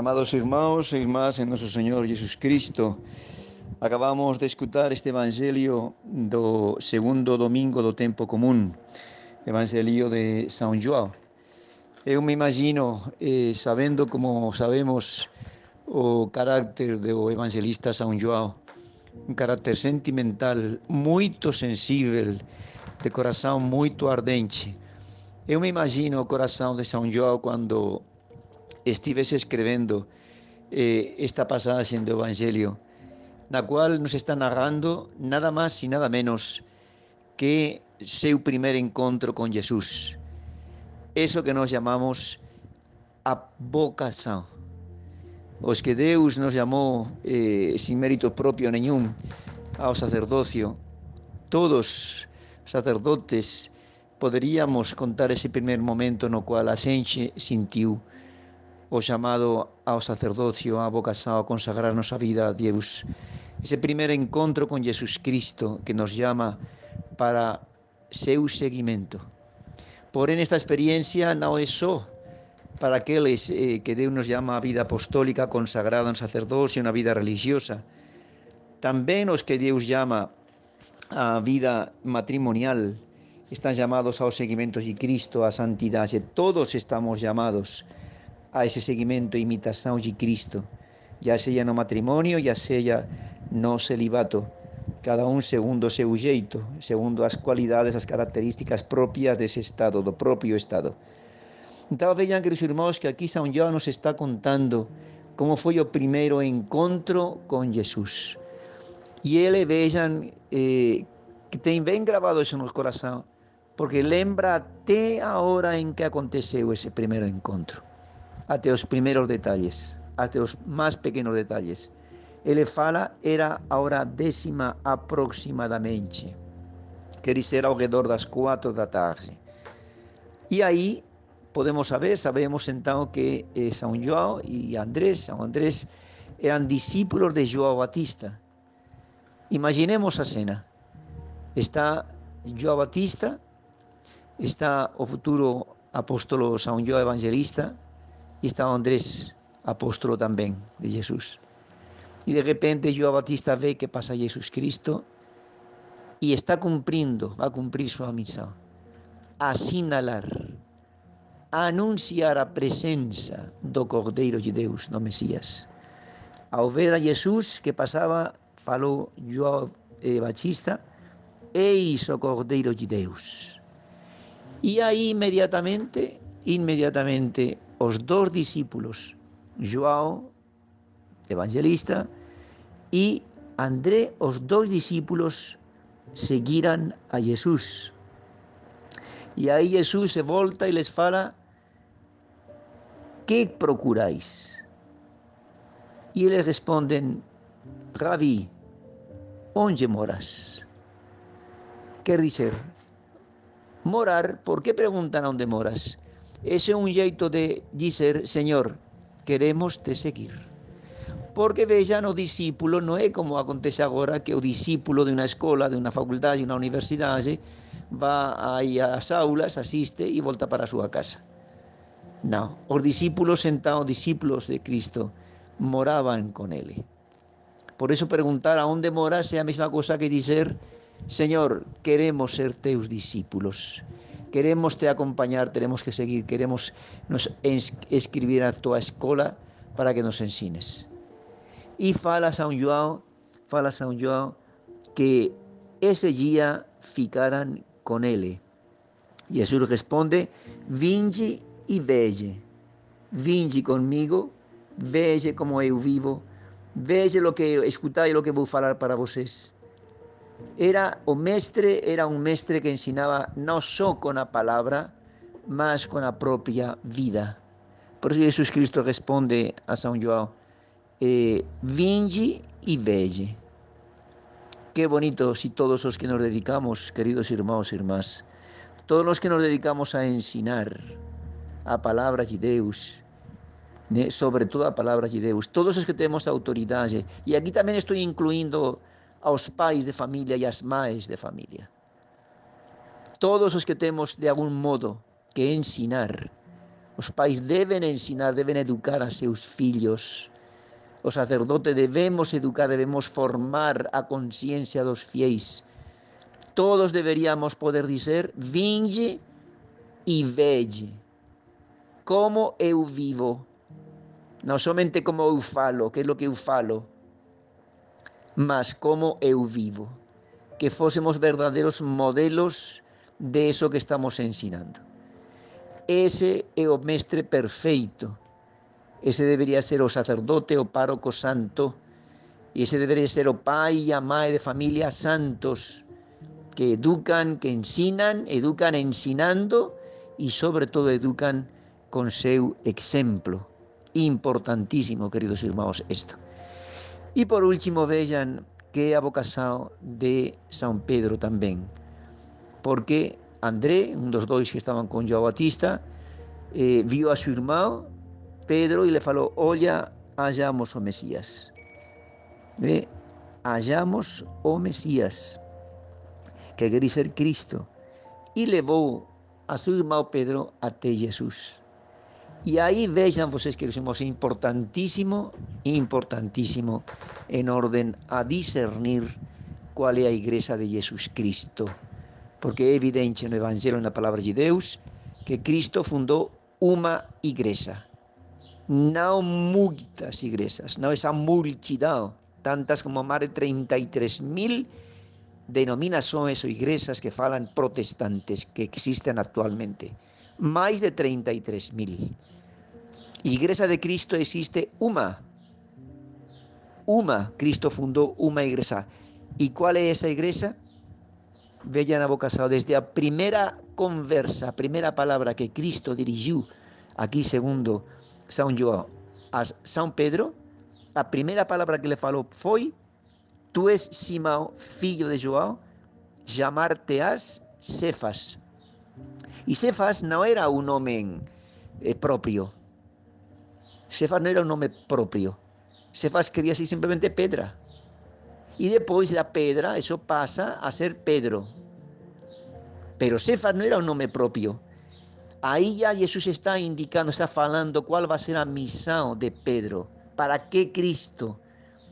Amados irmãos e irmás em nosso Senhor Jesus Cristo, acabamos de escutar este Evangelho do segundo domingo do tempo comum, Evangelho de São João. Eu me imagino, eh, sabendo como sabemos o carácter do evangelista São João, um carácter sentimental, muito sensível, de coração muito ardente. Eu me imagino o coração de São João quando estivesse escrevendo eh, esta passagem do Evangelho, na qual nos está narrando nada mais e nada menos que seu primeiro encontro com Jesus. Isso que nós chamamos a vocação. Os que Deus nos chamou eh, sem mérito próprio nenhum ao sacerdócio, todos sacerdotes poderíamos contar esse primeiro momento no qual a sentiu o chamado ao sacerdócio, à vocação, a consagrar nossa vida a Deus. Esse primeiro encontro com Jesus Cristo que nos chama para seu seguimento. Porém, esta experiência não é só para aqueles eh, que Deus nos chama a vida apostólica consagrada a um sacerdócio, uma vida religiosa. Também os que Deus chama a vida matrimonial estão chamados ao seguimento de Cristo, à santidade. Todos estamos chamados a ese seguimento e imitação de Cristo, já seja no matrimônio, já seja no celibato, cada um segundo o seu jeito, segundo as qualidades, as características próprias desse estado, do próprio estado. Então vejam, queridos irmãos, que aqui São João nos está contando como foi o primeiro encontro com Jesus. E ele, vejam, eh, que tem bem gravado isso no coração, porque lembra até a hora em que aconteceu esse primeiro encontro até os primeiros detalhes, até os mais pequenos detalhes. Ele fala, era a hora décima aproximadamente, quer dizer, ao redor das quatro da tarde. E aí podemos saber, sabemos então que eh, São João e Andrés, São Andrés, eram discípulos de João Batista. Imaginemos a cena. Está João Batista, está o futuro apóstolo São João Evangelista, y estaba Andrés, apóstolo también de Jesús. Y de repente João Batista ve que pasa Jesús Cristo y está cumpliendo, va a cumplir su misión, a sinalar, a anunciar a presença do Cordeiro de Deus, no Mesías. Ao ver a Jesus que passava, falou João eh, Batista, eis o Cordeiro de Deus. E aí imediatamente, imediatamente os dos discípulos, João, evangelista, e André, os dois discípulos, seguiram a Jesus. E aí Jesus se volta e les fala: Que procuráis? E eles respondem: Rabi, onde moras? Quer dizer, morar, por que perguntam onde moras? Ese un jeito de dizer, Señor, queremos te seguir. Porque vexan, o discípulo non é como acontece agora que o discípulo de unha escola, de unha facultade, de unha universidade, va aí ás aulas, asiste e volta para a súa casa. Non, os discípulos sentados, discípulos de Cristo, moraban con ele. Por eso preguntar a onde moras é a mesma cosa que dizer, Señor, queremos ser teus discípulos queremos te acompañar, tenemos que seguir, queremos nos escribir a tua escola para que nos ensines. E fala São João, fala São João que ese dia ficaran con ele. Jesus responde: Vinde e veje. Vinde comigo, veje como eu vivo, veje o que escutai o que vou falar para vocês. Era o mestre, era un mestre que ensinaba no só con a palabra, mas con a propia vida. Por isso Jesus Cristo responde a São João, eh, vinde e. Qué bonito si todos os que nos dedicamos, queridos irmãos e irmás, todos os que nos dedicamos a ensinar a palavra de Deus, sobre todo a palavra de Deus, todos os que temos autoridade, e aqui também estou incluindo aos pais de família e às mães de família. Todos os que temos de algum modo que ensinar Os pais deben ensinar, deben educar a seus fillos. O sacerdote debemos educar, debemos formar a conciencia dos fiéis. Todos deberíamos poder dizer, vinge e vede como eu vivo, não somente como eu falo, que é o que eu falo, mas como eu vivo. Que fósemos verdadeiros modelos de eso que estamos ensinando. Ese é o mestre perfeito. Ese debería ser o sacerdote, o pároco santo. E ese debería ser o pai e a de familia santos que educan, que ensinan, educan ensinando e sobre todo educan con seu exemplo. Importantísimo, queridos irmãos, isto. E por último, vejan que é a de São Pedro também. Porque André, um dos dois que estavam com João Batista, eh, a seu irmão Pedro e lhe falou: Olha, hallamos o Messias. Ve, hallamos o Messias, que quer ser Cristo. E levou a seu irmão Pedro até Jesus. E aí vejam vocês, queridos irmãos, é importantíssimo, importantíssimo, em ordem a discernir qual é a igreja de Jesus Cristo. Porque é evidente no Evangelho, na palavra de Deus, que Cristo fundou uma igreja. Não muitas igrejas, não essa multidão, tantas como mais de 33 mil denominações ou igrejas que falam protestantes que existem atualmente. Mais de 33 mil. Igreja de Cristo existe uma. Uma. Cristo fundou uma igreja. E qual é essa igreja? Vejam a vocação, desde a primeira conversa, a primeira palavra que Cristo dirigiu, aqui segundo São João, a São Pedro, a primeira palavra que ele falou foi Tu és Simão, filho de João, chamar-te-ás Cefas. E Cefas não era um nome eh, próprio. Cefas não era um nome próprio. Cefas queria ser simplesmente pedra. E depois da pedra, isso passa a ser Pedro. Pero Cefas não era um nome próprio. Aí já Jesus está indicando, está falando qual vai ser a missão de Pedro. Para que Cristo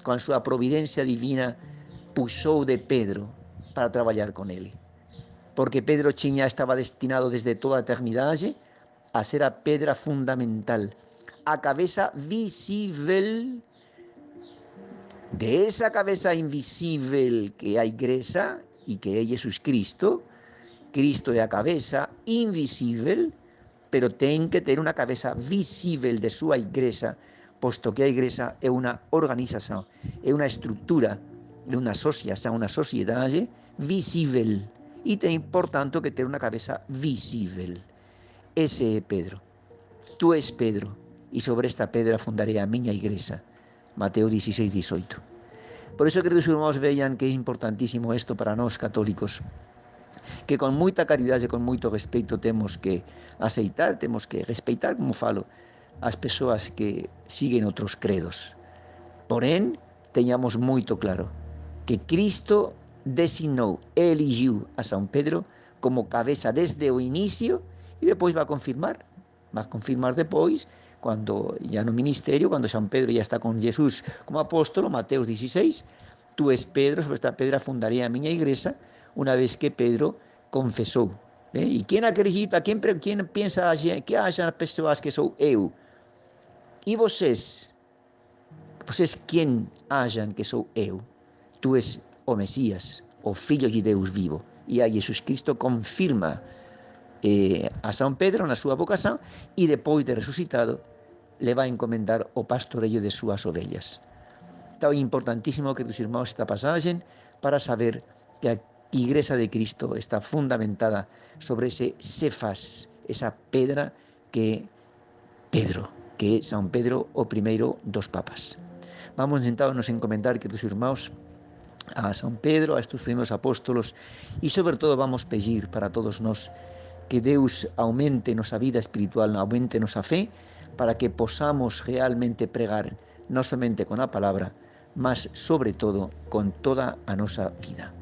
com sua providência divina, puxou de Pedro para trabalhar com ele. Porque Pedro tinha, estava destinado desde toda a eternidade a ser a pedra fundamental, a cabeça visível de esa cabeza invisível que a igreja e que é Jesus Cristo. Cristo é a cabeça invisível, pero tem que ter uma cabeça visível de sua igreja posto que a igreja é unha organización, é unha estructura, é unha asociación, unha sociedade visível e ten, por tanto, que ter unha cabeza visível. Ese é Pedro. Tú és Pedro e sobre esta pedra fundaré a miña igreja. Mateo 16, 18. Por eso, queridos irmãos, vean que é importantísimo isto para nós católicos, que con moita caridade e con moito respeito temos que aceitar, temos que respeitar, como falo, as persoas que siguen outros credos. Porén, teñamos moito claro que Cristo designou, eligiu a São Pedro como cabeza desde o inicio e depois vai confirmar, vai confirmar depois cando ya no ministerio, cando San Pedro ya está con Jesús como apóstolo, Mateus 16, tú es Pedro, sobre esta pedra fundaré a miña igreja, unha vez que Pedro confesou. ¿eh? E quen acredita, quen, quen pensa que haxa persoas que sou eu, e vocês, vocês quem acham que sou eu? Tu és o Messias, o Filho de Deus vivo. E aí Jesus Cristo confirma eh, a São Pedro na súa vocação e depois de resucitado le vai encomendar o pastoreio de súas ovelhas. Então é importantíssimo que os irmãos esta passagem para saber que a Igreja de Cristo está fundamentada sobre ese cefas, esa pedra que Pedro que é São Pedro o primeiro dos papas. Vamos então nos encomendar que dos irmãos a São Pedro, a estes primeiros apóstolos e sobre todo vamos pedir para todos nós que Deus aumente nossa vida espiritual, aumente nossa fé, para que possamos realmente pregar, non somente con a palabra, mas sobre todo con toda a nosa vida.